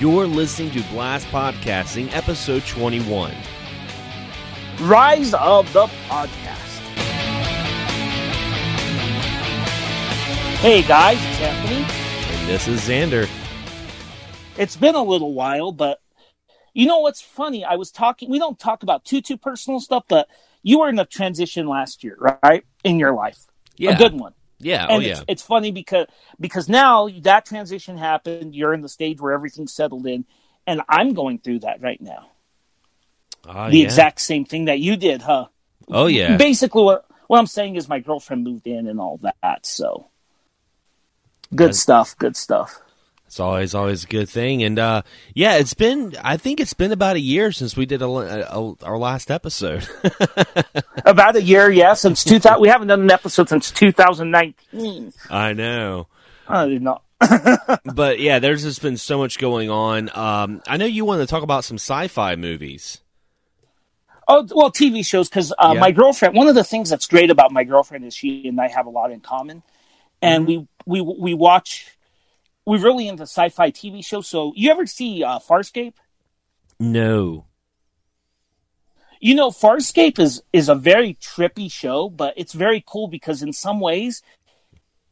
You're listening to Blast Podcasting, episode 21. Rise of the Podcast. Hey guys, it's Anthony. And this is Xander. It's been a little while, but you know what's funny? I was talking, we don't talk about too, too personal stuff, but you were in a transition last year, right? In your life. Yeah. A good one. Yeah, oh, and oh it's, yeah. it's funny because because now that transition happened. You're in the stage where everything's settled in, and I'm going through that right now. Oh, the yeah. exact same thing that you did, huh? Oh yeah. Basically, what what I'm saying is my girlfriend moved in and all that. So good That's- stuff. Good stuff. It's always always a good thing, and uh, yeah, it's been. I think it's been about a year since we did a, a- our last episode. About a year, yeah, since 2000. we haven't done an episode since 2019. I know, I did not. but yeah, there's just been so much going on. Um, I know you wanted to talk about some sci-fi movies. Oh well, TV shows because uh, Yeah. my girlfriend. One of the things that's great about my girlfriend is she and I have a lot in common, and Mm-hmm. we we we watch. We're really into sci-fi TV shows. So you ever see uh, Farscape? No. You know, Farscape is is a very trippy show, but it's very cool because in some ways,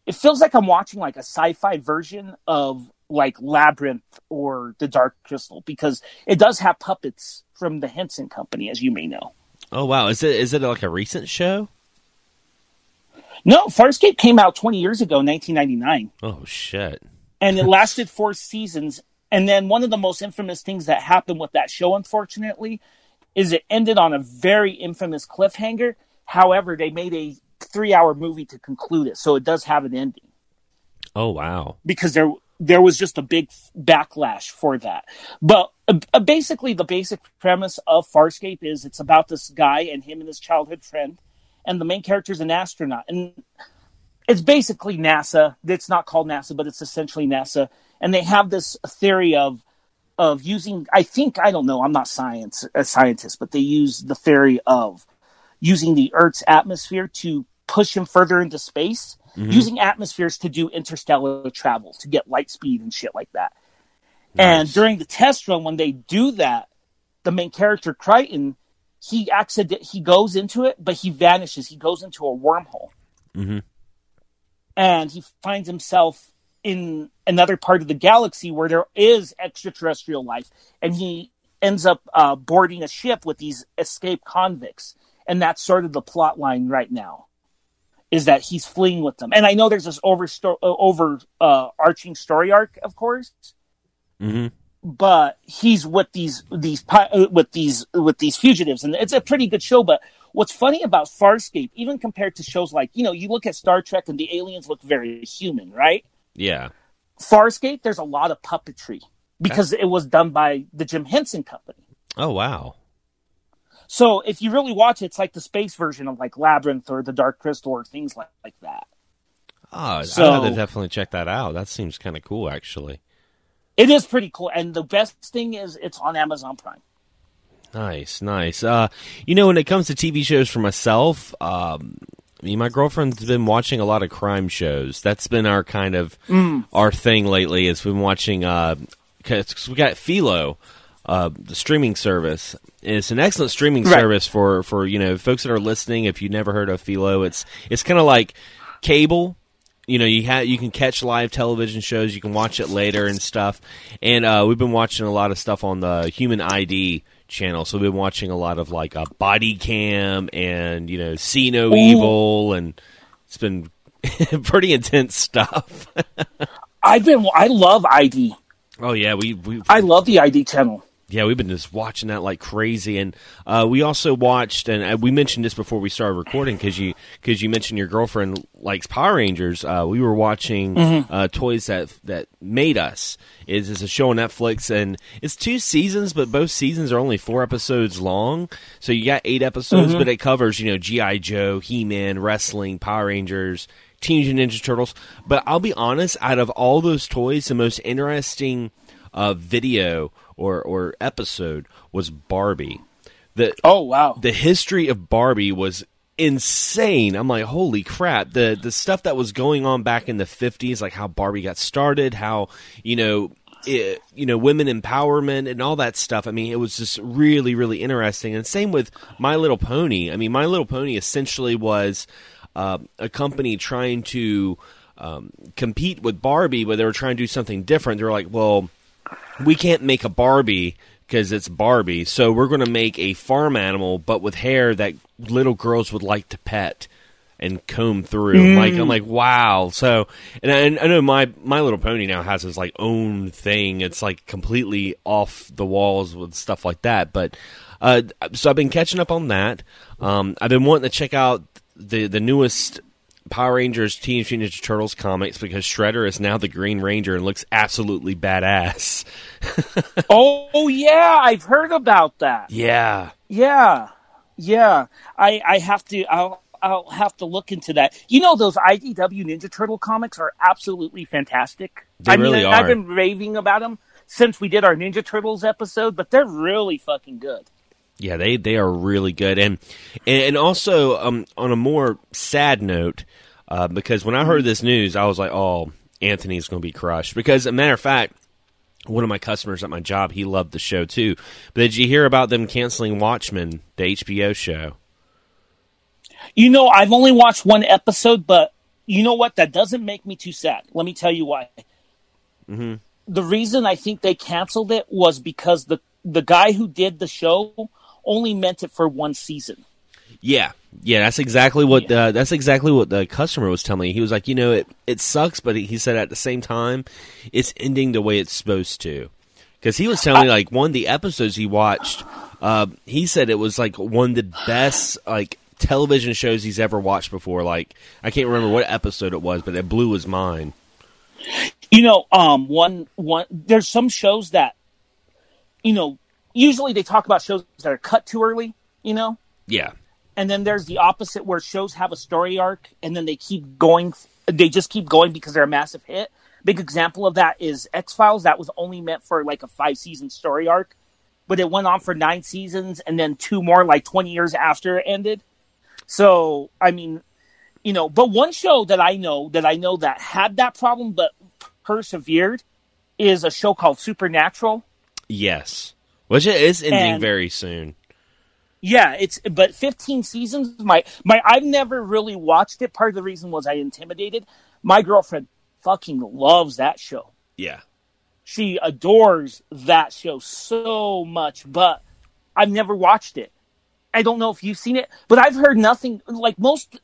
it feels like I'm watching like a sci-fi version of like Labyrinth or The Dark Crystal because it does have puppets from the Henson Company, as you may know. Oh wow, is it is it like a recent show? No, Farscape came out 20 years ago, 1999, Oh shit. And it lasted four seasons. And then one of the most infamous things that happened with that show, unfortunately, is it ended on a very infamous cliffhanger. However, they made a three-hour movie to conclude it, so it does have an ending Oh wow. because there there was just a big backlash for that. But uh, basically, the basic premise of Farscape is it's about this guy and him and his childhood friend, and the main character is an astronaut, and it's basically NASA. It's not called NASA, but it's essentially NASA, and they have this theory of of using. I think I don't know. I'm not science a scientist, but they use the theory of using the Earth's atmosphere to push him further into space, using atmospheres to do interstellar travel to get light speed and shit like that. And during the test run, when they do that, the main character Crichton, he accident he goes into it, but he vanishes. He goes into a wormhole, Mhm. And he finds himself in another part of the galaxy where there is extraterrestrial life, and he ends up uh, boarding a ship with these escaped convicts, and that's sort of the plot line right now. Is that he's fleeing with them, and I know there's this over uh, over uh, arching story arc, of course, hmm but he's with these these uh, with these with these fugitives, and it's a pretty good show. But what's funny about Farscape, even compared to shows like you know, you look at Star Trek and the aliens look very human, right? Yeah. Farscape, there's a lot of puppetry because it was done by the Jim Henson Company. Oh wow. So if you really watch it, it's like the space version of like Labyrinth or the Dark Crystal or things like, like that. Oh, So- I to definitely check that out. That seems kind of cool, actually. It is pretty cool, and the best thing is it's on Amazon Prime. Nice, nice. Uh, you know, when it comes to TV shows for myself, um, I mean, my girlfriend's been watching a lot of crime shows. That's been our kind of our thing lately. Is we've been watching. Uh, 'cause we got Philo, uh, the streaming service. It's an excellent streaming Right. service for for you know folks that are listening. If you've never heard of Philo, it's it's kind of like cable. You know, you ha- you can catch live television shows. You can watch it later and stuff. And uh, we've been watching a lot of stuff on the Human ID channel. So we've been watching a lot of like a Body Cam and you know See No Evil, and it's been pretty intense stuff. I've been I love ID. oh yeah, we we I love the ID channel. Yeah, we've been just watching that like crazy, and uh, we also watched, and uh, we mentioned this before we started recording because you because you mentioned your girlfriend likes Power Rangers. Uh, we were watching uh, Toys that that made us. It's, it's a show on Netflix, and it's two seasons, but both seasons are only four episodes long. So you got eight episodes, but it covers you know GI Joe, He Man, wrestling, Power Rangers. Teenage Ninja Turtles, but I'll be honest. Out of all those toys, the most interesting uh, video or or episode was Barbie. The Oh wow. the history of Barbie was insane. I'm like, holy crap! The the stuff that was going on back in the 50s, like how Barbie got started, how you know it, you know, women empowerment and all that stuff. I mean, it was just really, really interesting. And same with My Little Pony. I mean, My Little Pony essentially was uh, a company trying to um, compete with Barbie, but they were trying to do something different. They were like, well, we can't make a Barbie because it's Barbie, so we're going to make a farm animal, but with hair that little girls would like to pet and comb through. Mm. Like I'm like, wow. So, and I, I, know my My Little Pony now has its like own thing. It's like completely off the walls with stuff like that. But uh, so I've been catching up on that. Um, I've been wanting to check out the the newest Power Rangers Teenage Mutant Ninja Turtles comics because Shredder is now the Green Ranger and looks absolutely badass. Oh, oh yeah, I've heard about that. Yeah. Yeah. Yeah. I I have to I'll I'll have to look into that. You know those IDW Ninja Turtle comics are absolutely fantastic. They I mean. I've been raving about them since we did our Ninja Turtles episode, but they're really fucking good. Yeah, they, they are really good, and and also um, on a more sad note, uh, because when I heard this news, I was like, oh, Anthony's going to be crushed. Because, a matter of fact, one of my customers at my job, he loved the show too. But did you hear about them canceling Watchmen, the HBO show? You know, I've only watched one episode, but you know what? That doesn't make me too sad. Let me tell you why. Mm-hmm. The reason I think they canceled it was because the the guy who did the show only meant it for one season. Yeah, yeah, that's exactly what yeah. uh, that's exactly what the customer was telling me. He was like, you know, it it sucks, but he said at the same time, it's ending the way it's supposed to. Because he was telling me like one of the episodes he watched, uh, he said it was like one of the best like television shows he's ever watched before. Like I can't remember what episode it was, but it blew his mind. You know, um, one one there's some shows that, you know, usually they talk about shows that are cut too early. You know. Yeah. And then there's the opposite where shows have a story arc and then they keep going. They just keep going because they're a massive hit. Big example of that is X Files. That was only meant for like a five season story arc, but it went on for nine seasons and then two more like 20 years after it ended. So, I mean, you know, but one show that I know that I know that had that problem but persevered is a show called Supernatural. Yes. Which is ending And- very soon. Yeah, it's but 15 seasons. My my I've never really watched it. Part of the reason was I intimidated. My girlfriend fucking loves that show. Yeah. She adores that show so much, but I've never watched it. I don't know if you've seen it, but I've heard nothing like most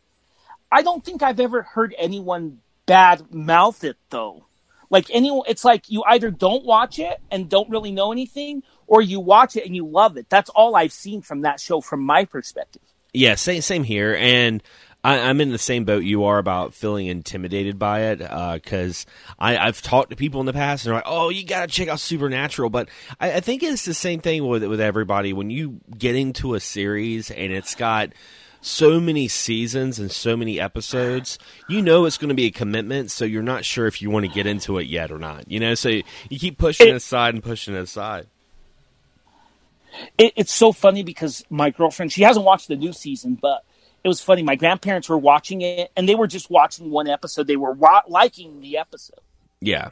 I don't think I've ever heard anyone bad mouth it though. Like anyone it's like you either don't watch it and don't really know anything or you watch it and you love it. That's all I've seen from that show from my perspective. Yeah, same same here, and I, I'm in the same boat you are about feeling intimidated by it uh, because I I've talked to people in the past and they're like, oh, you got to check out Supernatural, but I, I think it's the same thing with with everybody when you get into a series and it's got so many seasons and so many episodes, you know it's going to be a commitment, so you're not sure if you want to get into it yet or not. You know, so you keep pushing it aside and pushing it aside. It, it's so funny because my girlfriend, she hasn't watched the new season, but it was funny. My grandparents were watching it and they were just watching one episode. They were wa- liking the episode, Yeah.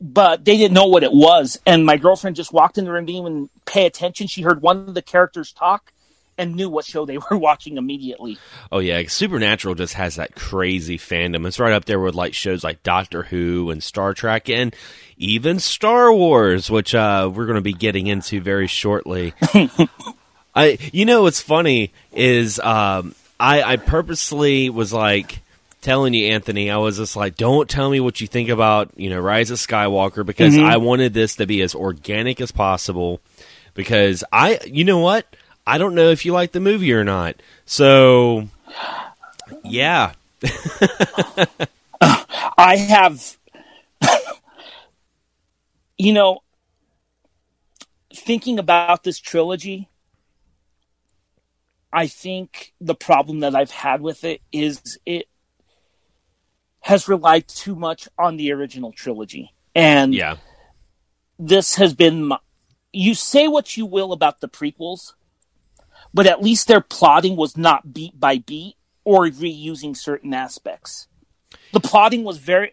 but they didn't know what it was. And my girlfriend just walked in the room, didn't even pay attention. She heard one of the characters talk and knew what show they were watching immediately. Oh yeah, Supernatural just has that crazy fandom. It's right up there with like shows like Doctor Who and Star Trek and even Star Wars, which uh, we're going to be getting into very shortly. I, you know, what's funny is um, I, I purposely was like telling you, Anthony. I was just like, don't tell me what you think about you know Rise of Skywalker because Mhm. I wanted this to be as organic as possible. Because I, you know what, I don't know if you like the movie or not. So, yeah, I have, you know, thinking about this trilogy, I think the problem that I've had with it is it has relied too much on the original trilogy. And yeah, this has been, my, you say what you will about the prequels, but at least their plotting was not beat by beat or reusing certain aspects. The plotting was very.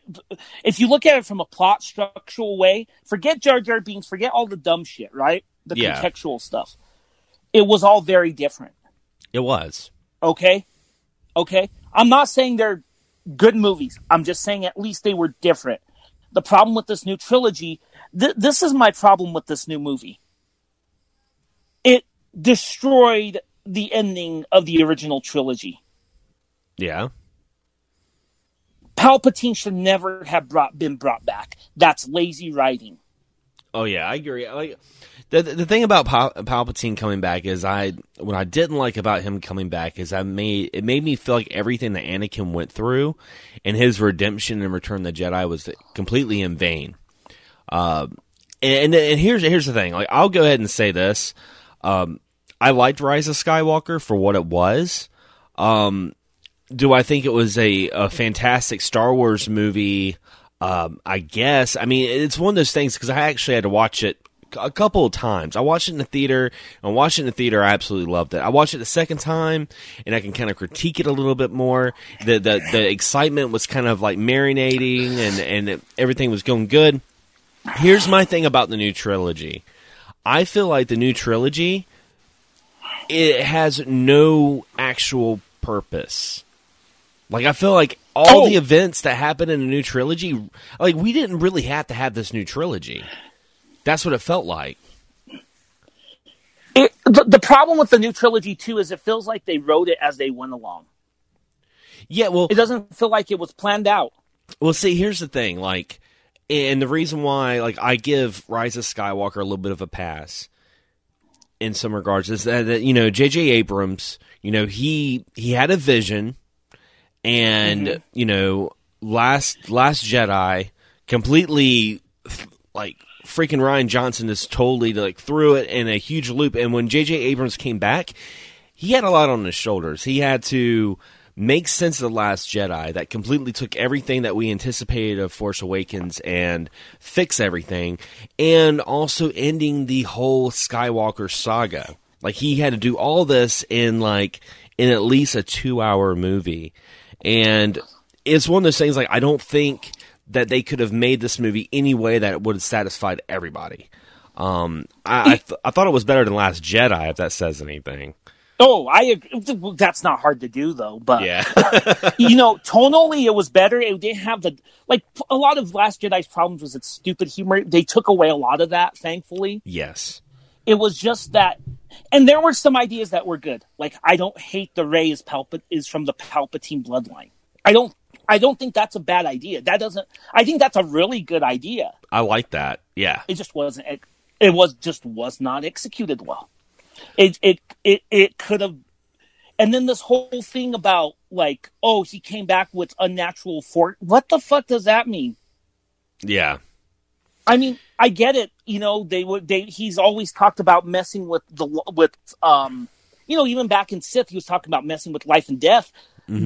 If you look at it from a plot structural way, forget Jar Jar Binks, forget all the dumb shit, right? The Yeah. contextual stuff. It was all very different. It was. Okay, okay. I'm not saying they're good movies. I'm just saying at least they were different. The problem with this new trilogy, th- this is my problem with this new movie. Destroyed the ending of the original trilogy. Yeah. Palpatine should never have brought been brought back. That's lazy writing. Oh yeah, I agree. Like the the thing about Pal- Palpatine coming back is I what I didn't like about him coming back is I made it made me feel like everything that Anakin went through and his redemption and Return of the Jedi was completely in vain. Um, and and here's here's the thing. Like I'll go ahead and say this. Um, I liked Rise of Skywalker for what it was. Um, do I think it was a, a fantastic Star Wars movie? Um, I guess. I mean, it's one of those things because I actually had to watch it a couple of times. I watched it in the theater, and watched it in the theater. I absolutely loved it. I watched it the second time, and I can kind of critique it a little bit more. The the the excitement was kind of like marinating, and and everything was going good. Here's my thing about the new trilogy. I feel like the new trilogy it has no actual purpose. Like I feel like all Oh. the events that happen in a new trilogy, like we didn't really have to have this new trilogy. That's what it felt like. It, the, the problem with the new trilogy too is it feels like they wrote it as they went along. Yeah, well, It doesn't feel like it was planned out. well, see, here's the thing, like, and the reason why, like, I give Rise of Skywalker a little bit of a pass in some regards is that, that you know, J.J. Abrams, you know, he he had a vision, and mm-hmm. you know, last Last Jedi completely like freaking Rian Johnson is totally like threw it in a huge loop. And when J.J. Abrams came back, he had a lot on his shoulders. He had to make sense of the Last Jedi that completely took everything that we anticipated of Force Awakens and fix everything, and also ending the whole Skywalker saga. Like he had to do all this in like in at least a two hour movie, and it's one of those things like I don't think that they could have made this movie any way that would have satisfied everybody. Um, I I, th- I thought it was better than Last Jedi, if that says anything. Oh, I agree. That's not hard to do though. But Yeah, you know, tonally it was better. It didn't have the like a lot of Last Jedi's problems was its stupid humor. They took away a lot of that, thankfully. yes, It was just that, and there were some ideas that were good. Like I don't hate the Rey is Palpa is from the Palpatine bloodline. I don't. I don't think that's a bad idea. That doesn't. I think that's a really good idea. I like that. Yeah, It just wasn't. It, it was just was not executed well. It it it it could have. And then this whole thing about like, oh, he came back with unnatural force. What the fuck does that mean? yeah, I mean, I get it. You know, they would. They he's always talked about messing with the with um, you know, even back in Sith, he was talking about messing with life and death.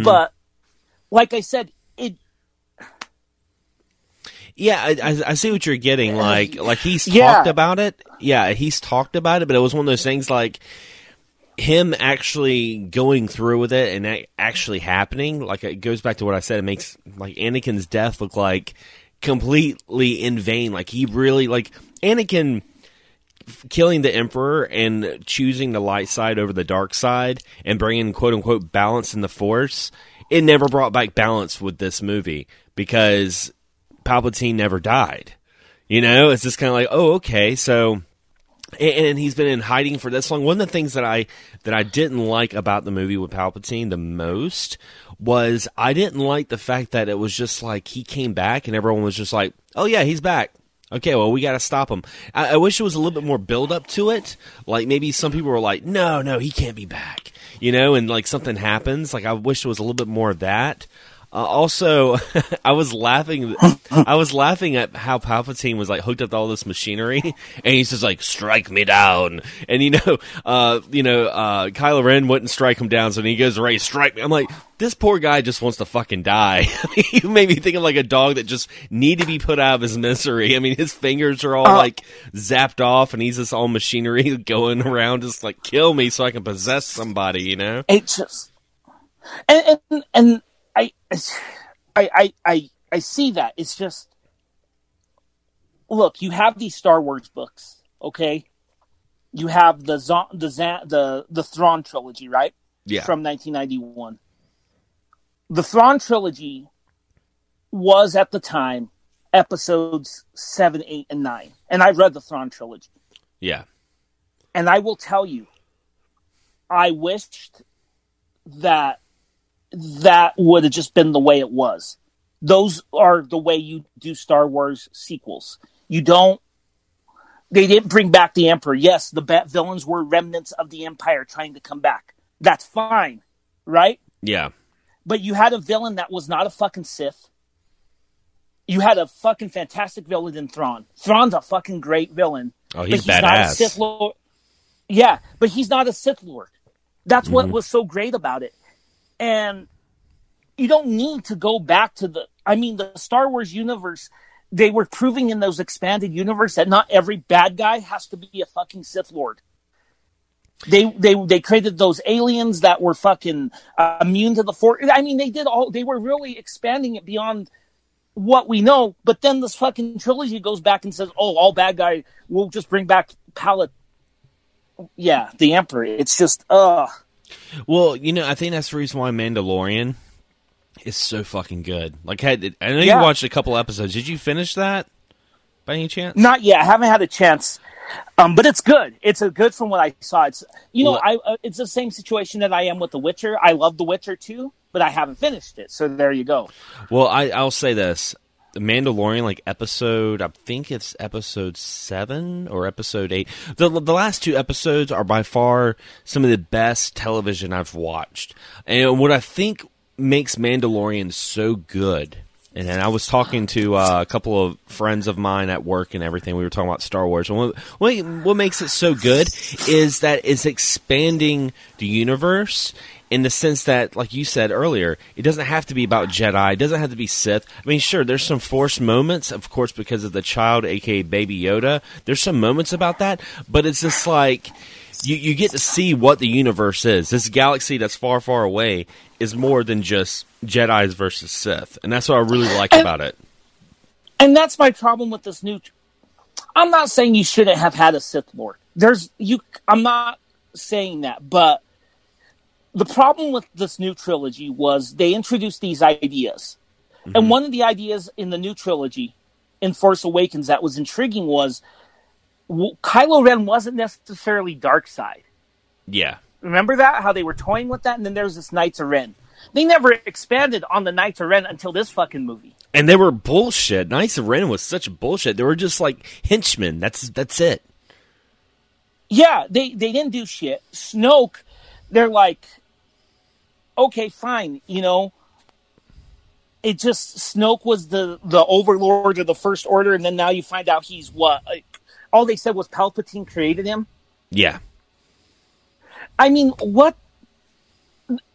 But like I said, yeah. I, I, I see what you're getting. Like, like he's Yeah. talked about it. Yeah, he's talked about it, but it was one of those things like him actually going through with it and that actually happening. Like, it goes back to what I said. It makes like Anakin's death look like completely in vain. Like he really like Anakin killing the emperor and choosing the light side over the dark side and bringing quote unquote balance in the force it never brought back balance with this movie because palpatine never died you know it's just kind of like oh okay so and, and he's been in hiding for this long one of the things that i that i didn't like about the movie with palpatine the most was i didn't like the fact that it was just like he came back and everyone was just like oh yeah he's back Okay, well, we got to stop him. I, I wish there was a little bit more build up to it. Like maybe some people were like, "No, no, he can't be back," you know, and like something happens. Like I wish there was a little bit more of that. Uh, also, I was laughing. I was laughing at how Palpatine was like hooked up to all this machinery, and he's just like, "Strike me down." And you know, uh, you know, uh, Kylo Ren wouldn't strike him down, so he goes, "Rey, strike me." I'm like, this poor guy just wants to fucking die. you made me think of like a dog that just need to be put out of his misery. I mean, his fingers are all Uh, like zapped off, and he's just all machinery going around, just like kill me so I can possess somebody. You know? it just and and, and I I, I, I, see that. It's just, look, you have these Star Wars books, okay? You have the Zon, the Zan, the the Thrawn trilogy, right? Yeah. From 1991. The Thrawn trilogy was at the time episodes 7, 8 and 9. And I read the Thrawn trilogy. Yeah. And I will tell you I wished that that would have just been the way it was. Those are the way you do Star Wars sequels. You don't. They didn't bring back the Emperor. Yes, the bat villains were remnants of the Empire trying to come back. That's fine, right? Yeah. But you had a villain that was not a fucking Sith. You had a fucking fantastic villain in Thrawn. Thrawn's a fucking great villain. Oh, he's, he's not a badass. Sith Lord. Yeah, but he's not a Sith Lord. That's what mm-hmm. was so great about it. And you don't need to go back to the I mean the Star Wars universe they were proving in those expanded universe that not every bad guy has to be a fucking Sith Lord. They they they created those aliens that were fucking uh, immune to the force. I mean, they did all. They were really expanding it beyond what we know. But then this fucking trilogy goes back and says, "Oh, all bad guy. We'll just bring back Palette." Yeah, the Emperor. It's just, uh Well, you know, I think that's the reason why Mandalorian is so fucking good. Like, had I know Yeah. you watched a couple episodes. Did you finish that by any chance? Not yet. I haven't had a chance. Um, but it's good. It's a good from what I saw. It's you know, I uh, it's the same situation that I am with The Witcher. I love The Witcher too, but I haven't finished it. So there you go. Well, I, I'll say this: the Mandalorian, like episode, I think it's episode seven or episode eight. The the last two episodes are by far some of the best television I've watched, and what I think makes Mandalorian so good. And I was talking to uh, a couple of friends of mine at work and everything. We were talking about Star Wars. And what, what, what makes it so good is that it's expanding the universe in the sense that, like you said earlier, it doesn't have to be about Jedi. It doesn't have to be Sith. I mean, sure, there's some forced moments, of course, because of the child, aka Baby Yoda. There's some moments about that, but it's just like you, you get to see what the universe is. This galaxy that's far, far away is more than just Jedi's versus Sith, and that's what I really like And- about it. And that's my problem with this new. I'm not saying you shouldn't have had a Sith Lord. There's you. I'm not saying that, but the problem with this new trilogy was they introduced these ideas, and mm-hmm. one of the ideas in the new trilogy, in Force Awakens, that was intriguing was w- Kylo Ren wasn't necessarily dark side. Yeah, Remember that? How they were toying with that? And then there's this Knights of Ren. They never expanded on the Knights of Ren until this fucking movie. and they were bullshit. Knights of Ren was such bullshit. They were just like henchmen. That's that's it. Yeah, they, they didn't do shit. Snoke, they're like, okay, fine, you know. It just Snoke was the the overlord of the First Order, and then now you find out he's what? Like, all they said was Palpatine created him. Yeah, I mean, what?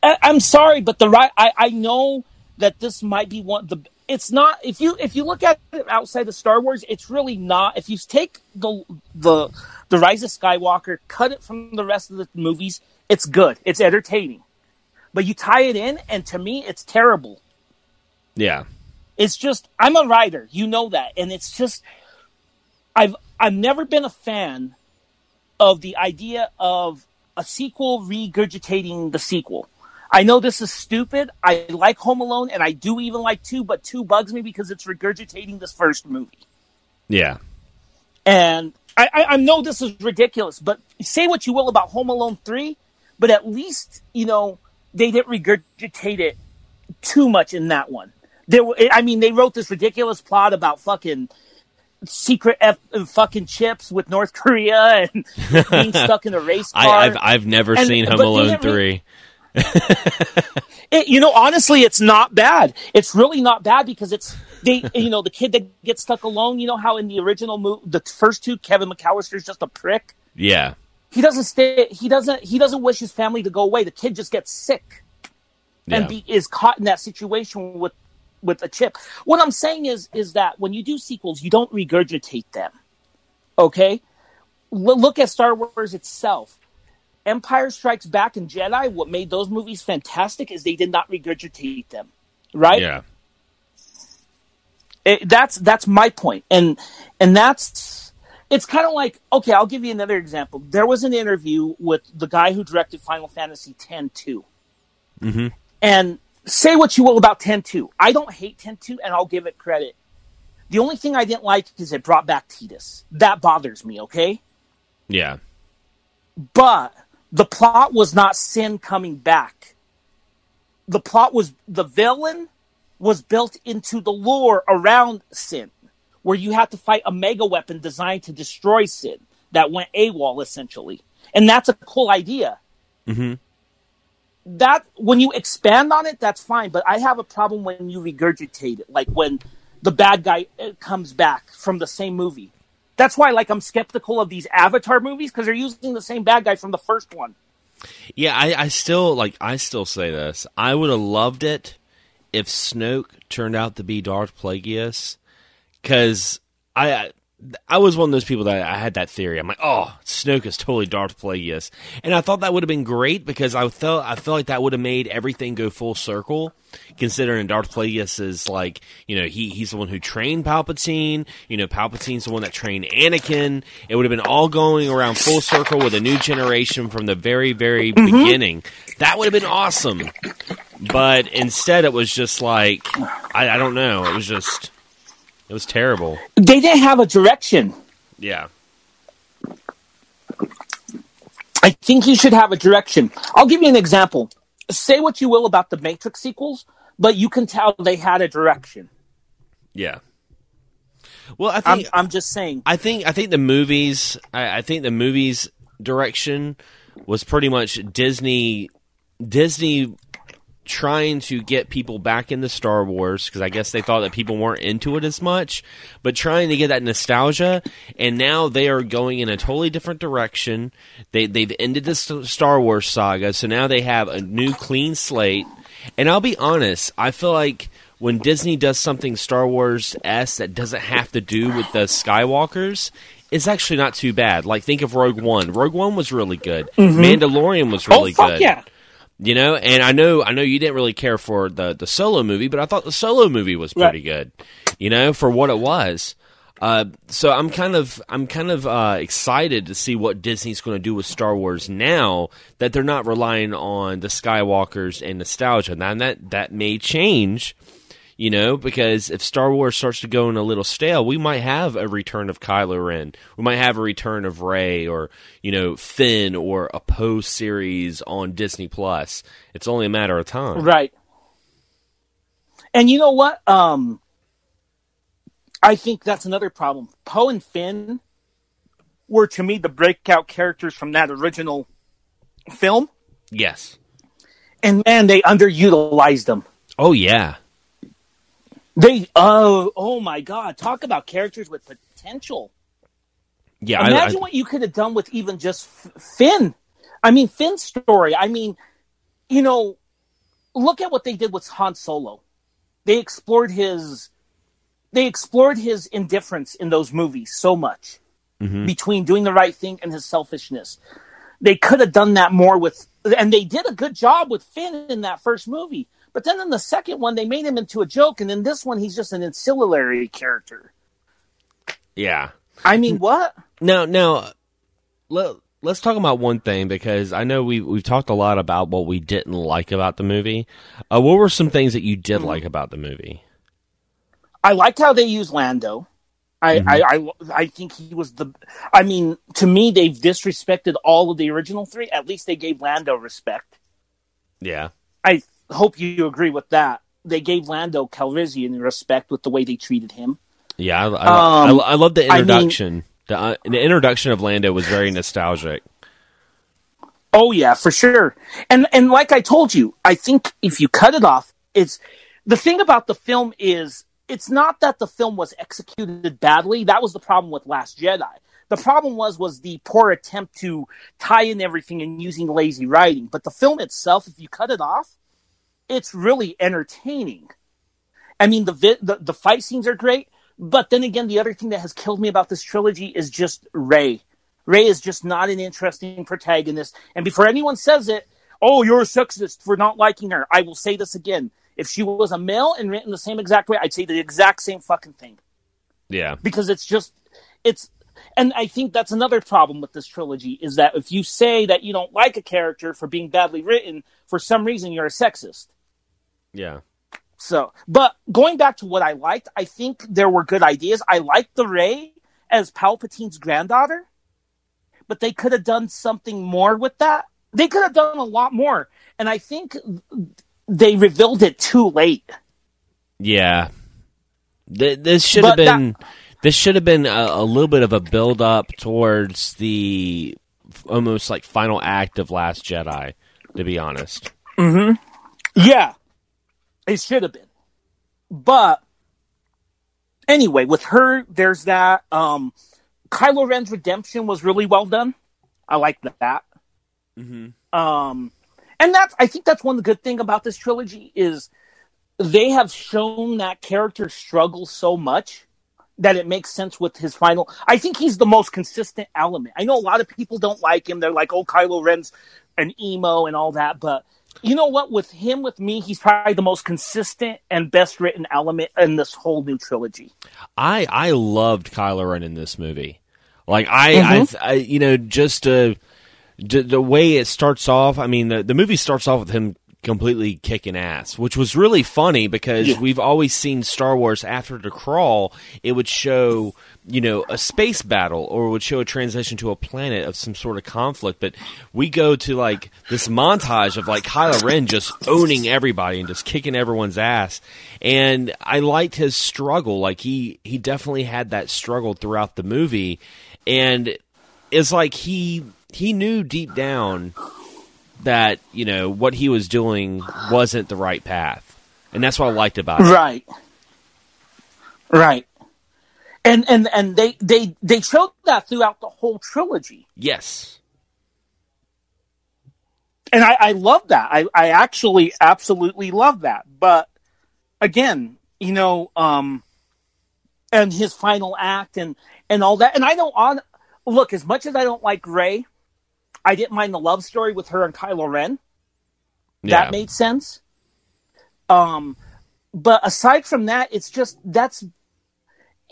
I, I'm sorry, but the right. I, I know that this might be one the. It's not if you if you look at it outside of Star Wars, it's really not. If you take the the the Rise of Skywalker, cut it from the rest of the movies, it's good. It's entertaining, but you tie it in, and to me, it's terrible. yeah, It's just I'm a writer, you know that, and it's just I've I've never been a fan of the idea of a sequel regurgitating the sequel. I know this is stupid. I like Home Alone, and I do even like Two, but Two bugs me because it's regurgitating this first movie. yeah, And I, I, I know this is ridiculous, but say what you will about Home Alone 3, but at least, you know, they didn't regurgitate it too much in that one. There, were, I mean, they wrote this ridiculous plot about fucking secret F, fucking chips with North Korea and being stuck in a race car. I, I've I've never And- seen Home Alone three. It, you know, honestly, it's not bad. It's really not bad because it's they. You know, the kid that gets stuck alone. You know how in the original movie, the first two, Kevin McCallister's just a prick. Yeah, He doesn't stay. He doesn't. He doesn't wish his family to go away. The kid just gets sick yeah, and be, is caught in that situation with with a chip. What I'm saying is is that when you do sequels, you don't regurgitate them. Okay, L- look at Star Wars itself. Empire Strikes Back and Jedi. What made those movies fantastic is they did not regurgitate them. Right? yeah, It, that's that's my point, and and that's it's kind of like okay. I'll give you another example. There was an interview with the guy who directed Final Fantasy X two, Mm-hmm. and say what you will about 10-2. I don't hate 10-2, and I'll give it credit. The only thing I didn't like is it brought back Tidus. That bothers me. Okay. Yeah. but the plot was not sin coming back. The plot was the villain was built into the lore around sin, where you had to fight a mega weapon designed to destroy sin that went AWOL essentially. And that's a cool idea. Mhm. That when you expand on it, that's fine. But I have a problem when you regurgitate it, like when the bad guy uh, comes back from the same movie. That's why, like, I'm skeptical of these Avatar movies because they're using the same bad guy from the first one. Yeah, I, I still like. I still say this. I would have loved it if Snoke turned out to be Darth Plagueis, because I I was one of those people that I had that theory. I'm like, oh, Snoke is totally Darth Plagueis, and I thought that would have been great because I felt I felt like that would have made everything go full circle. Considering Darth Plagueis is like, you know, he he's the one who trained Palpatine. You know, Palpatine's the one that trained Anakin. It would have been all going around full circle with a new generation from the very very mm-hmm. beginning. That would have been awesome. But instead, it was just like, I, I don't know. It was just, it was terrible. They didn't have a direction. Yeah. I think you should have a direction. I'll give you an example. Say what you will about the Matrix sequels, but you can tell they had a direction. Yeah. Well, I I'm, think I'm just saying. I think I think the movies I, I think the movies direction was pretty much Disney Disney trying to get people back into Star Wars because I guess they thought that people weren't into it as much, but trying to get that nostalgia. And now they are going in a totally different direction. They they've ended the Star Wars saga, so now they have a new clean slate. And I'll be honest, I feel like when Disney does something Star Wars s that doesn't have to do with the Skywalkers. It's actually not too bad. Like think of Rogue One. Rogue One was really good. Mm-hmm. Mandalorian was oh, really oh fuck good. yeah! You know, and I know I know you didn't really care for the the solo movie, but I thought the solo movie was pretty Right. good. You know, for what it was. Uh, so I'm kind of I'm kind of uh, excited to see what Disney's going to do with Star Wars now that they're not relying on the Skywalkers and nostalgia. Now that that may change, you know, because if Star Wars starts to go in a little stale, we might have a return of Kylo Ren. We might have a return of Rey or, you know, Finn or a Poe series on Disney Plus. It's only a matter of time. Right. And you know what? Um, I think that's another problem. Poe and Finn were to me the breakout characters from that original film, Yes. and man, they underutilized them. Oh yeah. They oh oh my god! Talk about characters with potential. Yeah. Imagine I- what you could have done with even just F- Finn. I mean, Finn's story. I mean, you know, look at what they did with Han Solo. They explored his, they explored his indifference in those movies so much Mhm. between doing the right thing and his selfishness. They could have done that more with, and they did a good job with Finn in that first movie. But then in the second one, they made him into a joke, and in this one, he's just an ancillary character. yeah. I mean, what? Now, now, let, let's talk about one thing because I know we we've talked a lot about what we didn't like about the movie. Uh, what were some things that you did Mm-hmm. like about the movie? I liked how they used Lando. I, I, I, I think he was the. I mean, to me, they've disrespected all of the original three. At least they gave Lando respect. Yeah. I hope you agree with that. They gave Lando Calrissian respect with the way they treated him. Yeah, I, I, Um, I, I love the I mean- introduction. the, uh, the introduction of Lando was very nostalgic. Oh yeah, for sure. And and like I told you, I think if you cut it off, it's the thing about the film is it's not that the film was executed badly. That was the problem with Last Jedi. The problem was was the poor attempt to tie in everything and using lazy writing. But the film itself, if you cut it off, it's really entertaining. I mean, the vi- the, the fight scenes are great, but then again, the other thing that has killed me about this trilogy is just Rey. Rey is just not an interesting protagonist. And before anyone says it, oh, you're a sexist for not liking her, I will say this again. If she was a male and written the same exact way, I'd say the exact same fucking thing Yeah. because it's just it's and I think that's another problem with this trilogy is that if you say that you don't like a character for being badly written, for some reason you're a sexist. Yeah. So, but going back to what I liked, I think there were good ideas. I liked the Rey as Palpatine's granddaughter, but they could have done something more with that. They could have done a lot more, and I think they revealed it too late. Yeah. Th- this should have But that- been this should have been a, a little bit of a build up towards the almost like final act of Last Jedi, to be honest. Hmm. Yeah, it should have been. But anyway, with her, there's that. Um, Kylo Ren's redemption was really well done. I like that. Um, and that's I think that's one good thing about this trilogy is they have shown that character struggle so much that it makes sense with his final. I think he's the most consistent element. I know a lot of people don't like him. They're like, "Oh, Kylo Ren's an emo and all that," but you know what? With him, with me, he's probably the most consistent and best written element in this whole new trilogy. I I loved Kylo Ren in this movie. Like I, I, I you know, just uh, d- the way it starts off. I mean, the, the movie starts off with him completely kicking ass, which was really funny because Yeah. we've always seen Star Wars after the crawl. It would show, you know, a space battle or would show a transition to a planet of some sort of conflict. But we go to like this montage of like Kylo Ren just owning everybody and just kicking everyone's ass. And I liked his struggle. Like he he definitely had that struggle throughout the movie, and it's like he he knew deep down that you know what he was doing wasn't the right path, and that's what I liked about it. Right. Right. And and and they they they showed that throughout the whole trilogy. Yes, And I, I love that. I, I actually absolutely love that. But again, you know, um and his final act and and all that. And I don't on look, as much as I don't like Rey, I didn't mind the love story with her and Kylo Ren. yeah, that made sense. Um, but aside from that, it's just that's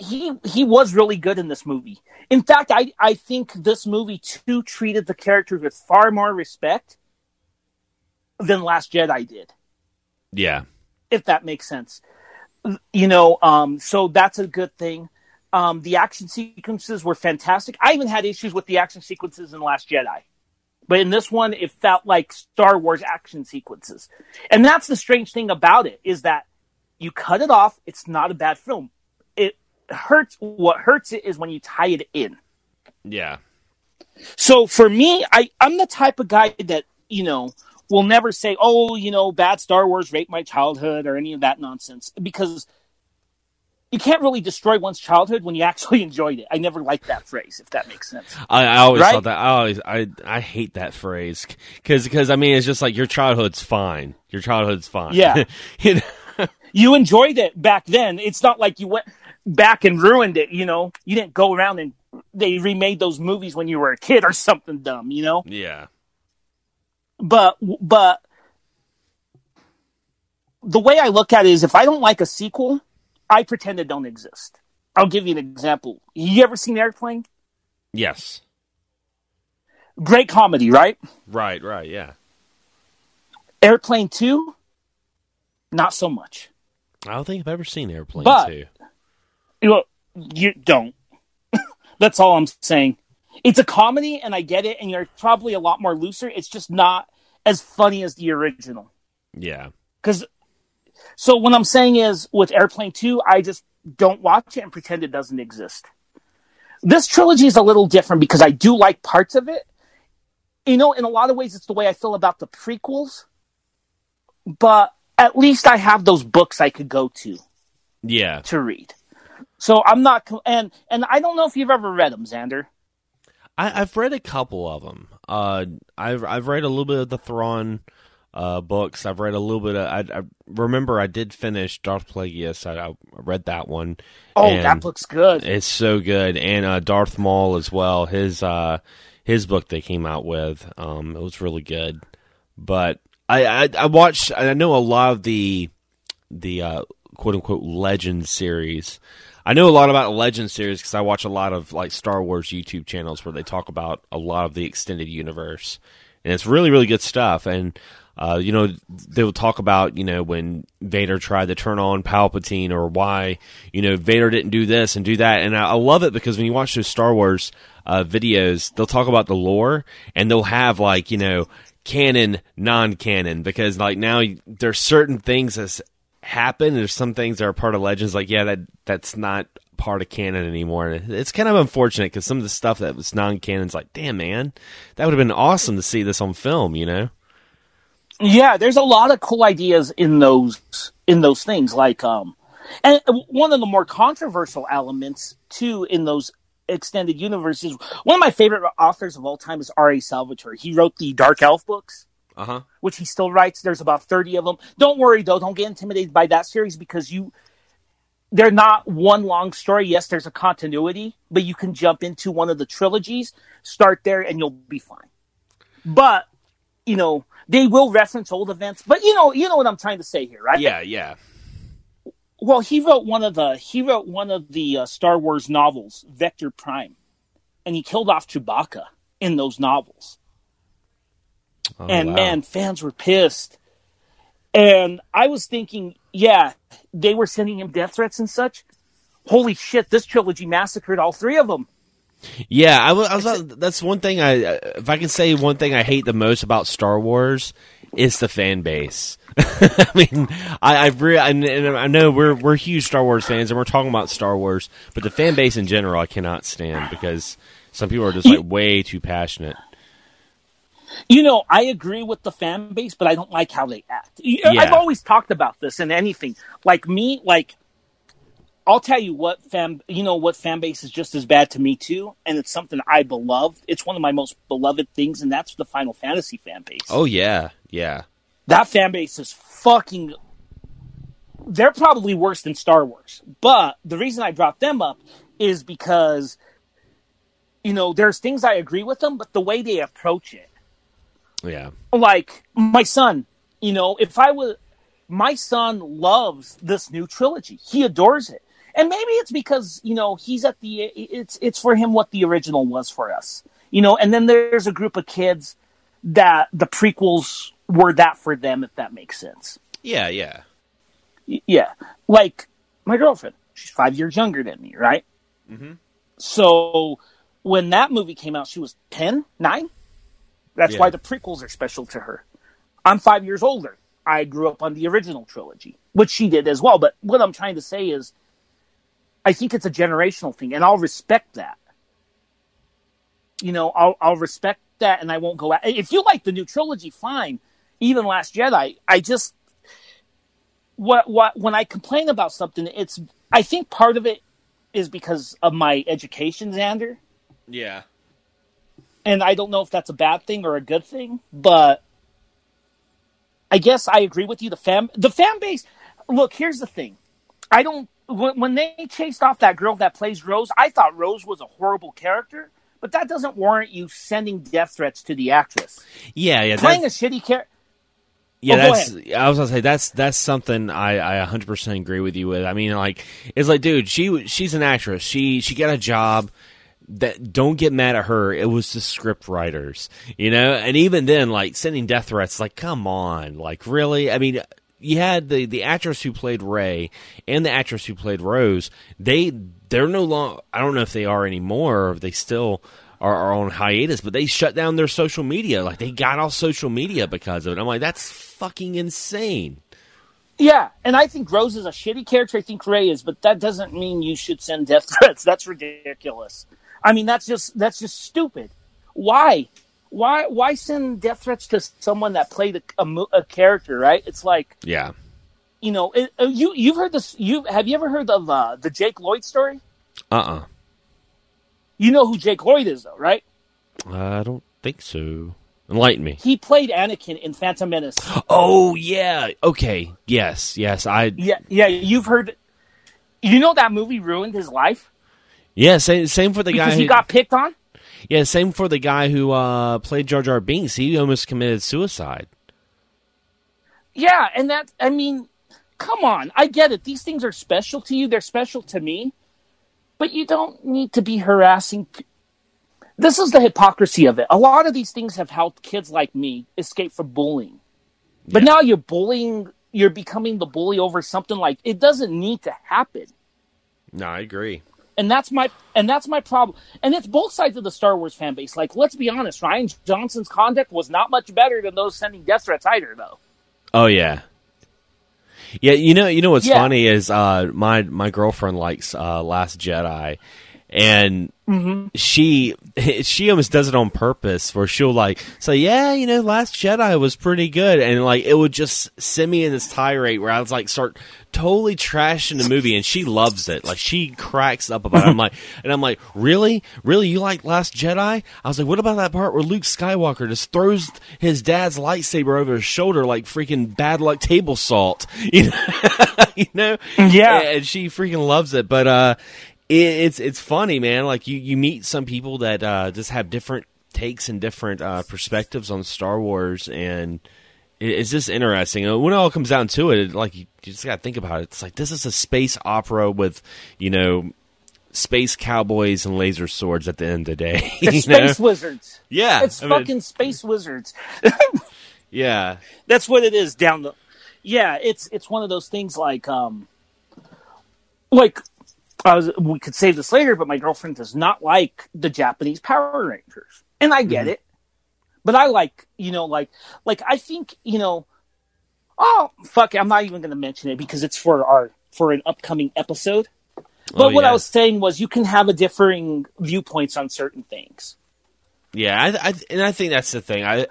he he was really good in this movie. In fact, I I think this movie too treated the characters with far more respect than Last Jedi did, yeah, if that makes sense. You know, um, so that's a good thing. Um, the action sequences were fantastic. I even had issues with the action sequences in Last Jedi. But in this one, it felt like Star Wars action sequences. And that's the strange thing about it is that you cut it off. It's not a bad film. Hurts. What hurts it is when you tie it in. yeah, So for me, I, I'm the type of guy that, you know, will never say, oh, you know, bad Star Wars raped my childhood or any of that nonsense because you can't really destroy one's childhood when you actually enjoyed it. I never liked that phrase, if that makes sense. I, I always Right? thought that. I always I I hate that phrase because because I mean it's just like your childhood's fine. Your childhood's fine. Yeah. you know? you enjoyed it back then. It's not like you went back and ruined it. You know, you didn't go around and they remade those movies when you were a kid or something dumb. You know, yeah, but but the way I look at it is, if I don't like a sequel, I pretend it don't exist. I'll give you an example. You ever seen Airplane? yes, Great comedy, right? right, right, yeah. Airplane Two, not so much. I don't think I've ever seen Airplane But- Two. You you don't. That's all I'm saying. It's a comedy, and I get it, and you're probably a lot more looser. It's just not as funny as the original. Yeah, Because, so what I'm saying is, with Airplane 2, I just don't watch it and pretend it doesn't exist. This trilogy is a little different because I do like parts of it. You know, in a lot of ways, it's the way I feel about the prequels. But at least I have those books I could go to yeah. to read. So I'm not, and and I don't know if you've ever read them, Xander. I, I've read a couple of them. Uh, I've I've read a little bit of the Thrawn uh, books. I've read a little bit of. I, I remember I did finish Darth Plagueis. I, I read that one. Oh, that book's good. It's so good, and uh, Darth Maul as well. His uh, his book they came out with. Um, it was really good. But I, I I watched. I know a lot of the the uh, quote unquote Legend series. I know a lot about the Legend series because I watch a lot of like Star Wars YouTube channels where they talk about a lot of the extended universe, and it's really really good stuff. And uh, you know, they will talk about you know when Vader tried to turn on Palpatine or why you know Vader didn't do this and do that. And I, I love it because when you watch those Star Wars uh, videos, they'll talk about the lore and they'll have like you know canon, non-canon because like now there's certain things that's happen. There's some things that are part of legends. Like yeah, that that's not part of canon anymore. It's kind of unfortunate because some of the stuff that was non-canon is like, damn man, that would have been awesome to see this on film. You know. Yeah, there's a lot of cool ideas in those in those things. Like, um, and one of the more controversial elements too in those extended universes. One of my favorite authors of all time is R.A. Salvatore. He wrote the Dark Elf books, uh-huh. which he still writes. There's about thirty of them. Don't worry though, don't get intimidated by that series because you they're not one long story. Yes, there's a continuity, but you can jump into one of the trilogies, start there, and you'll be fine. But you know, they will reference old events, but you know, you know what I'm trying to say here, right? Yeah, yeah. Well, he wrote one of the he wrote one of the uh, Star Wars novels, Vector Prime, and he killed off Chewbacca in those novels. Oh, and wow. man, fans were pissed. And I was thinking, yeah, they were sending him death threats and such. Holy shit, this trilogy massacred all three of them. Yeah, I was. I was that's one thing. I if I can say one thing I hate the most about Star Wars is the fan base. I mean, I, I've re- and, and I know we're we're huge Star Wars fans, and we're talking about Star Wars, but the fan base in general, I cannot stand because some people are just like way too passionate. You know, I agree with the fan base, but I don't like how they act. Uh, yeah. I've always talked about this in anything. Like me, like I'll tell you what fan you know what fan base is just as bad to me too, and it's something I beloved. It's one of my most beloved things, and that's the Final Fantasy fan base. Oh yeah, yeah. That fan base is fucking. They're probably worse than Star Wars, but the reason I brought them up is because, you know, there's things I agree with them, but the way they approach it. Yeah. Like my son, you know, if I was my son loves this new trilogy. He adores it. And maybe it's because you know he's at the it's it's for him what the original was for us. You know and then there's a group of kids that the prequels were that for them if that makes sense. Yeah yeah. Yeah. Like my girlfriend she's five years younger than me right? Mm-hmm. so when that movie came out she was 10 9 that's yeah. why the prequels are special to her i'm five years older i grew up on the original trilogy which she did as well but what i'm trying to say is I think it's a generational thing, and I'll respect that. You know, I'll I'll respect that, and I won't go. At, if you like the new trilogy, fine. Even Last Jedi, I just what what when I complain about something, it's I think part of it is because of my education, Xander. Yeah. And I don't know if that's a bad thing or a good thing, but I guess I agree with you. The fan the fan base. Look, here's the thing. I don't when they chased off that girl that plays Rose, I thought Rose was a horrible character, but that doesn't warrant you sending death threats to the actress. Yeah, yeah, playing a shitty character. Yeah, oh, that's. I was gonna say that's that's something I I 100 percent agree with you with. I mean, like it's like, dude, she she's an actress. She she got a job. That don't get mad at her. It was the script writers, you know. And even then, like sending death threats, like come on, like really. I mean, you had the the actress who played Rey and the actress who played Rose. They they're no longer. I don't know if they are anymore. or if they still are, are, on hiatus, but they shut down their social media. Like they got off social media because of it. I'm like, that's fucking insane. Yeah, and I think Rose is a shitty character. I think Rey is, but that doesn't mean you should send death threats. That's ridiculous. I mean, that's just that's just stupid. Why? why why send death threats to someone that played a, a, a character? Right? It's like yeah, you know, it, uh, you you've heard this. You have you ever heard of uh, the Jake Lloyd story? Uh uh-uh. uh You know who Jake Lloyd is, though, right? I don't think so. Enlighten me. He played Anakin in Phantom Menace. Oh yeah. Okay. Yes. Yes. I. Yeah. Yeah. You've heard. You know that movie ruined his life. Yeah. Same. Same for the because guy he who got picked on. Yeah, same for the guy who uh, played Jar Jar Binks. He almost committed suicide. Yeah, and that I mean, come on. I get it. These things are special to you. They're special to me. But you don't need to be harassing. This is the hypocrisy of it. A lot of these things have helped kids like me escape from bullying. But Yeah. now you're bullying, you're becoming the bully over something like it doesn't need to happen. No, I agree. And that's my and that's my problem. And it's both sides of the Star Wars fan base. Like, let's be honest, Rian Johnson's conduct was not much better than those sending death threats either, though. Oh yeah. Yeah, you know, you know what's Yeah. funny is uh, my my girlfriend likes uh, Last Jedi, and she she almost does it on purpose, where she'll like say, "Yeah, you know, Last Jedi was pretty good," and like it would just send me in this tirade where I was like, start totally trashing the movie, and she loves it. Like she cracks up about it. I'm like, and I'm like, really, really, you like Last Jedi? I was like, what about that part where Luke Skywalker just throws his dad's lightsaber over his shoulder like freaking bad luck table salt? You know, you know? Yeah. and she freaking loves it. But uh, it, it's it's funny, man. Like you you meet some people that uh, just have different takes and different uh, perspectives on Star Wars, and it's just interesting. When it all comes down to it, like you, just got to think about it. It's like this is a space opera with you know space cowboys and laser swords at the end of the day. It's you know? space wizards. Yeah, It's I mean, fucking space wizards. yeah. That's what it is down the Yeah, it's it's one of those things like um like I was we could save this later, but my girlfriend does not like the Japanese Power Rangers. And I get it. But I like, you know, like like I think, you know, oh fuck, I'm not even gonna mention it because it's for our for an upcoming episode. But Oh, what yeah. I was saying was you can have a differing viewpoints on certain things. Yeah, I, I, and I think that's the thing. I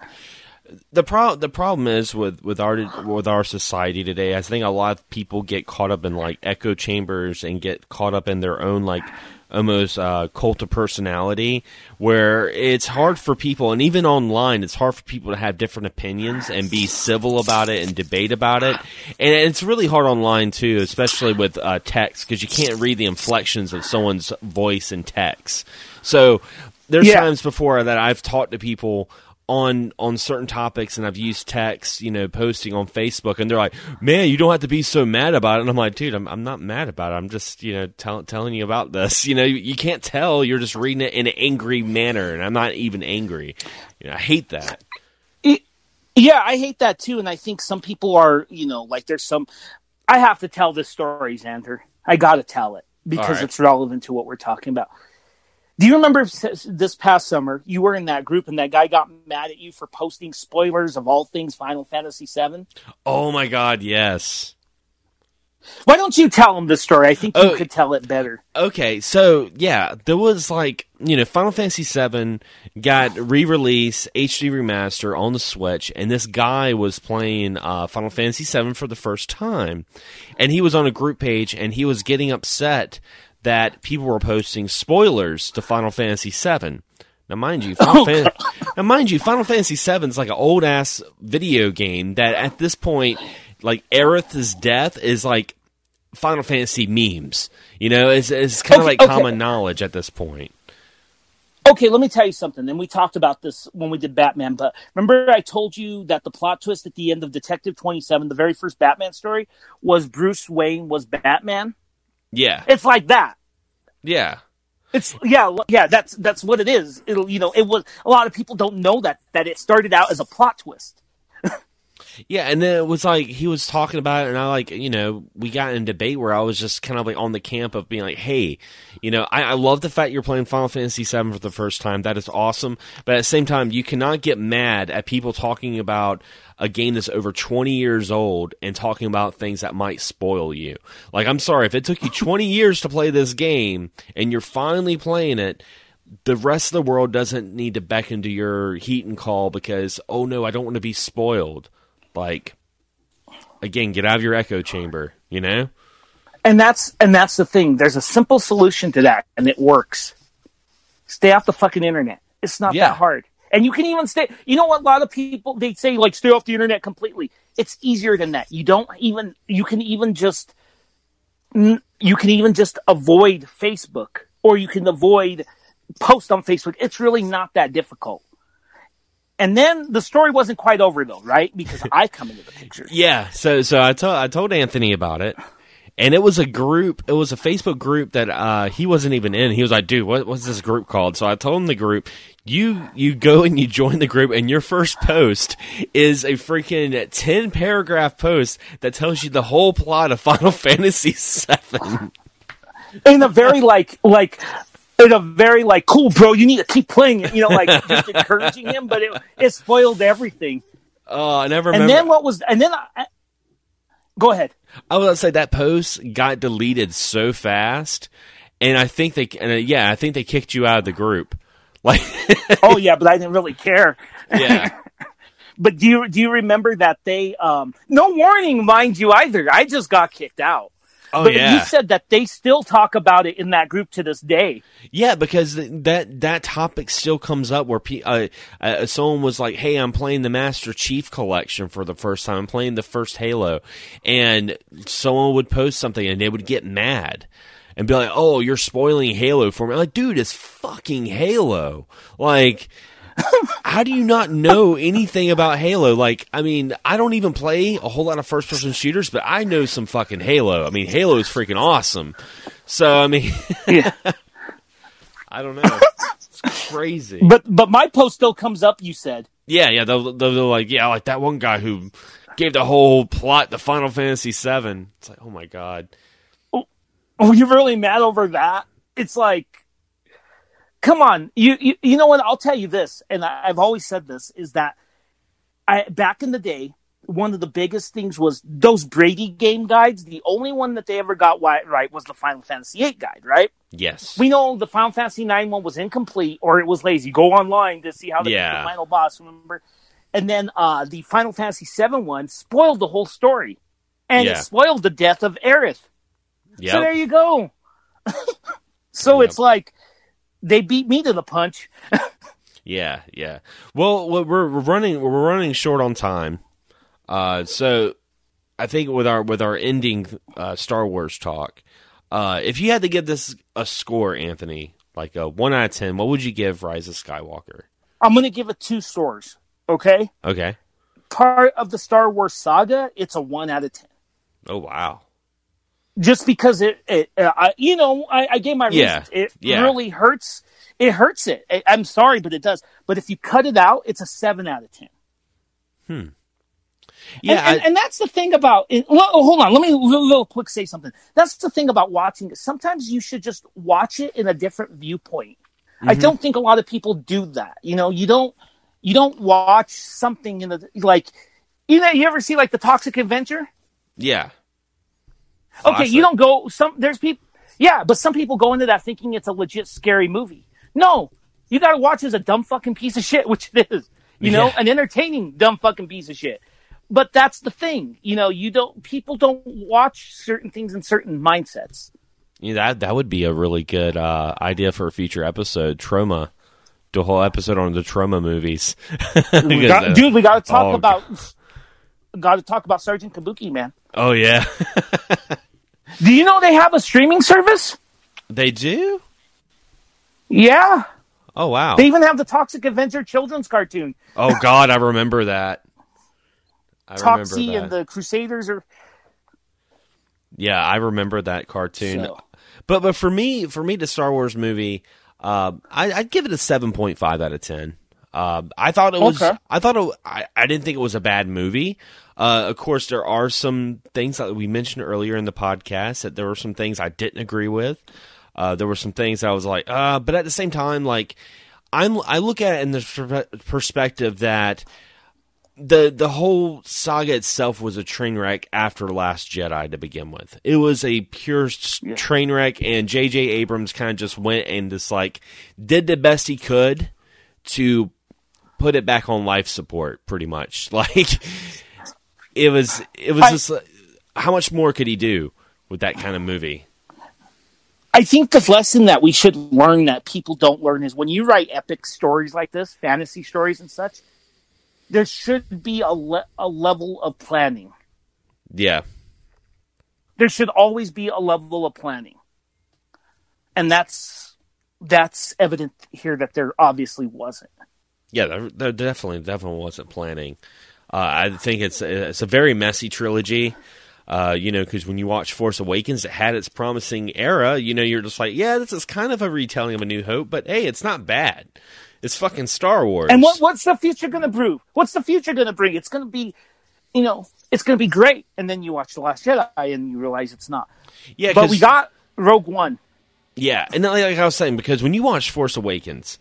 the pro- the problem is with with our with our society today. I think a lot of people get caught up in like echo chambers and get caught up in their own like almost uh, cult of personality, where it's hard for people, and even online, it's hard for people to have different opinions and be civil about it and debate about it. And it's really hard online too, especially with uh, text, because you can't read the inflections of someone's voice in text. So there's Yeah. times before that I've talked to people on on certain topics and I've used text, you know, posting on Facebook and they're like, "Man, you don't have to be so mad about it." And I'm like, "Dude, I'm I'm not mad about it. I'm just, you know, tell, telling you about this. You know, you, you can't tell. You're just reading it in an angry manner and I'm not even angry. You know, I hate that. Yeah, I hate that too, and I think some people are, you know, like there's some. I have to tell this story, Xander. I got to tell it because right. it's relevant to what we're talking about. Do you remember this past summer you were in that group and that guy got mad at you for posting spoilers of all things Final Fantasy VII? Oh my god, yes. Why don't you tell him the story? I think you Oh. could tell it better. Okay, so yeah, there was like you know Final Fantasy VII got re-release HD remaster on the Switch, and this guy was playing uh, Final Fantasy VII for the first time, and he was on a group page, and he was getting upset that people were posting spoilers to Final Fantasy VII. Now, mind you, Final oh, Fan- now mind you, Final Fantasy VII is like an old ass video game that at this point, like Aerith's death is like Final Fantasy memes. You know, it's, it's kind of Okay, like okay. common knowledge at this point. Okay, let me tell you something. And we talked about this when we did Batman, but remember I told you that the plot twist at the end of Detective 27, the very first Batman story, was Bruce Wayne was Batman? Yeah, It's like that. yeah, It's yeah, yeah. That's that's what it is. It'll you know it was a lot of people don't know that that it started out as a plot twist. yeah. And then it was like he was talking about it, and I like you know we got in debate where I was just kind of like on the camp of being like, hey, you know, I, I love the fact you're playing Final Fantasy VII for the first time. That is awesome. But at the same time, you cannot get mad at people talking about a game that's over 20 years old and talking about things that might spoil you. Like, I'm sorry, if it took you 20 years to play this game and you're finally playing it, the rest of the world doesn't need to beckon to your heat and call because, oh no, I don't want to be spoiled. Like, again, get out of your echo chamber, you know? And that's and that's the thing. There's a simple solution to that, and it works. Stay off the fucking internet. It's not Yeah. that hard. And you can even stay. You know what? A lot of people they say like stay off the internet completely. It's easier than that. You don't even. You can even just. You can even just avoid Facebook, or you can avoid post on Facebook. It's really not that difficult. And then the story wasn't quite over though, right? Because I come into the picture. Yeah, so so I told I told Anthony about it, and it was a group. It was a Facebook group that uh, he wasn't even in. He was like, "Dude, what, what's this group called?" So I told him the group. You you go and you join the group, and your first post is a freaking ten paragraph post that tells you the whole plot of Final Fantasy VII. In a very like like in a very like cool bro, you need to keep playing it. You know, like just encouraging him, but it it spoiled everything. Oh, I never remember. And then what was and then I, go ahead. I was gonna say that post got deleted so fast, and I think they and uh, yeah, I think they kicked you out of the group. Like, oh yeah, but I didn't really care. yeah, But do you do you remember that they um no warning, mind you, either. I just got kicked out. Oh but yeah, you said that they still talk about it in that group to this day. yeah, because that that topic still comes up where pe- uh, uh, someone was like, "Hey, I'm playing the Master Chief Collection for the first time. I'm playing the first Halo," and someone would post something and they would get mad. And be like, "Oh, you're spoiling Halo for me." I'm like, dude, it's fucking Halo. Like, how do you not know anything about Halo? Like, I mean, I don't even play a whole lot of first person shooters, but I know some fucking Halo. I mean, Halo is freaking awesome. So, I mean, Yeah. I don't know. It's crazy. But but my post still comes up. You said yeah, yeah, they'll, they'll, they're like, yeah, like that one guy who gave the whole plot to Final Fantasy VII. It's like, oh my god. Oh, oh, you're really mad over that? It's like, come on. You, you, you know what? I'll tell you this, and I, I've always said this, is that I, back in the day, one of the biggest things was those Brady game guides. The only one that they ever got right was the Final Fantasy VIII guide, right? Yes. We know the Final Fantasy IX one was incomplete or it was lazy. Go online to see how Yeah. the final boss, remember? And then uh, the Final Fantasy VII one spoiled the whole story. And Yeah. it spoiled the death of Aerith. Yep. So there you go. so Yep. it's like they beat me to the punch. Yeah, yeah. Well, we're we're running we're running short on time. Uh, so I think with our with our ending uh, Star Wars talk, uh, if you had to give this a score, Anthony, like a one out of ten, what would you give Rise of Skywalker? I'm going to give it two stars. Okay. Okay. Part of the Star Wars saga, it's a one out of 10. Oh wow. Just because it, it uh, I, you know, I, I gave my Yeah. reasons. It Yeah. really hurts. It hurts it. I, I'm sorry, but it does. But if you cut it out, it's a seven out of 10. Hmm. Yeah. and, and, I, and that's the thing about it. Well, hold on. Let me real, real quick say something. That's the thing about watching it. Sometimes you should just watch it in a different viewpoint. I Mm-hmm. don't think a lot of people do that. You know, you don't you don't watch something in the like. You know, you ever see like the Toxic Avenger? yeah. Okay, you don't go. Some there's people. Yeah, but some people go into that thinking it's a legit scary movie. No, you got to watch as a dumb fucking piece of shit, which it is. You know, Yeah. an entertaining dumb fucking piece of shit. But that's the thing. You know, you don't. People don't watch certain things in certain mindsets. Yeah, that that would be a really good uh, idea for a future episode. Troma, do a whole episode on the Troma movies. We got- dude, we got to talk oh, about. Got to talk about Sergeant Kabuki, man. Oh yeah, Do you know they have a streaming service? they do. Yeah, Oh wow. they even have the Toxic Avenger children's cartoon. oh God, I remember that. I remember that. and the Crusaders are. Yeah, I remember that cartoon. So- But but for me, for me, the Star Wars movie, uh, I, I'd give it a seven point five out of ten. Uh, I thought it was. Okay. I thought it, I, I didn't think it was a bad movie. Uh, of course, there are some things that we mentioned earlier in the podcast that there were some things I didn't agree with. Uh, there were some things I was like, uh, but at the same time, like I'm, I look at it in the perspe- perspective that the the whole saga itself was a train wreck after Last Jedi to begin with. It was a pure s train wreck, and J.J. Abrams kind of just went and just like did the best he could to put it back on life support, pretty much. Like it was, it was I- just how much more could he do with that kind of movie? I think the lesson that we should learn that people don't learn is when you write epic stories like this, fantasy stories and such, there should be a, le- a level of planning. Yeah, There should always be a level of planning. And that's that's evident here that there obviously wasn't. Yeah, there, there definitely definitely wasn't planning. Uh, I think it's it's a very messy trilogy. Uh, you know, because when you watch Force Awakens, it had its promising era. You know, you're just like, yeah, this is kind of a retelling of A New Hope, but hey, it's not bad. It's fucking Star Wars. And what, what's the future going to prove? What's the future going to bring? It's going to be, you know, it's going to be great. And then you watch The Last Jedi and you realize it's not. Yeah, but we got Rogue One. Yeah, and like I was saying, because when you watch Force Awakens,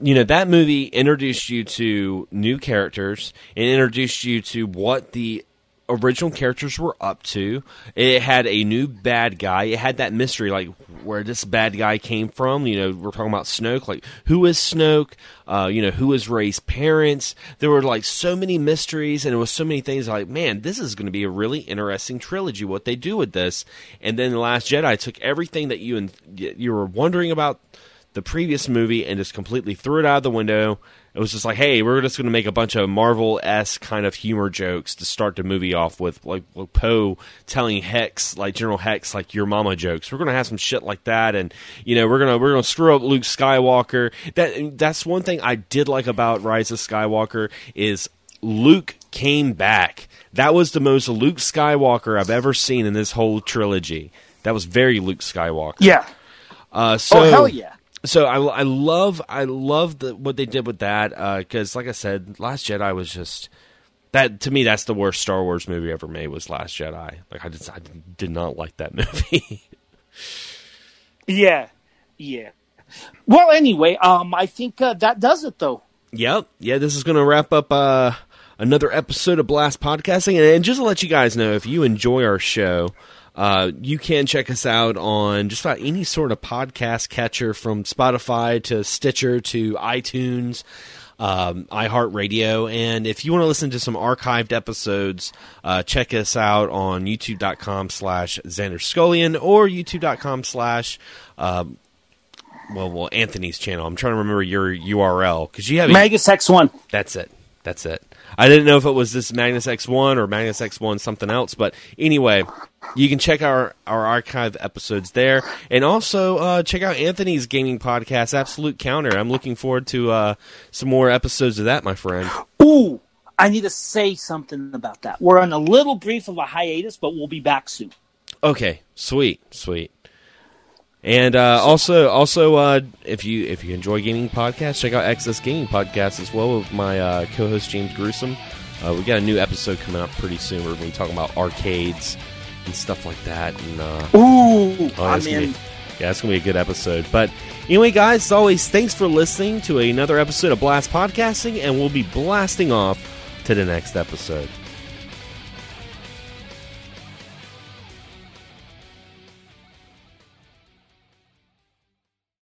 you know that movie introduced you to new characters and introduced you to what the original characters were up to. It had a new bad guy. It had that mystery, like where this bad guy came from. You know, we're talking about Snoke. Like, who is Snoke? Uh, you know, who is Rey's parents? There were like so many mysteries, and it was so many things. Like, man, this is going to be a really interesting trilogy. What they do with this, and then the Last Jedi took everything that you and you were wondering about the previous movie and just completely threw it out of the window it was just like, hey, we're just going to make a bunch of Marvel s kind of humor jokes to start the movie off with, like, like Poe telling Hux, like General Hux, like your mama jokes. We're going to have some shit like that, and you know, we're gonna we're gonna screw up Luke Skywalker. That that's one thing I did like about Rise of Skywalker is Luke came back. That was the most Luke Skywalker I've ever seen in this whole trilogy. That was very Luke Skywalker. Yeah. Uh, so, oh hell yeah! So I, I love I love the, what they did with that because, uh, like I said, Last Jedi was just that to me. That's the worst Star Wars movie ever made. Was Last Jedi. Like I just I did not like that movie. yeah, yeah. Well, anyway, um, I think uh, that does it though. Yep. Yeah, this is going to wrap up uh, another episode of Blast Podcasting, and, and just to let you guys know, if you enjoy our show. Uh, you can check us out on just about any sort of podcast catcher from Spotify to Stitcher to iTunes, um, iHeartRadio. And if you want to listen to some archived episodes, uh, check us out on youtube.com slash Xander Skullion or youtube.com slash. Um, well, well, Anthony's channel. I'm trying to remember your URL because you have Magus X1. That's it. That's it. I didn't know if it was this Magnus X1 or Magnus X1 something else, but anyway, you can check our our archive episodes there, and also uh, check out Anthony's gaming podcast, Absolute Counter. I'm looking forward to uh, some more episodes of that, my friend. Ooh, I need to say something about that. We're on a little brief of a hiatus, but we'll be back soon. Okay, sweet, sweet. And uh, also, also, uh, if you if you enjoy gaming podcasts, check out Excess Gaming Podcast as well with my uh, co-host James Gruesome. Uh, we got a new episode coming up pretty soon. We're going to be talking about arcades and stuff like that. And uh, ooh, oh, I'm in. Be, yeah, it's gonna be a good episode. But anyway, guys, as always, thanks for listening to another episode of Blast Podcasting, and we'll be blasting off to the next episode.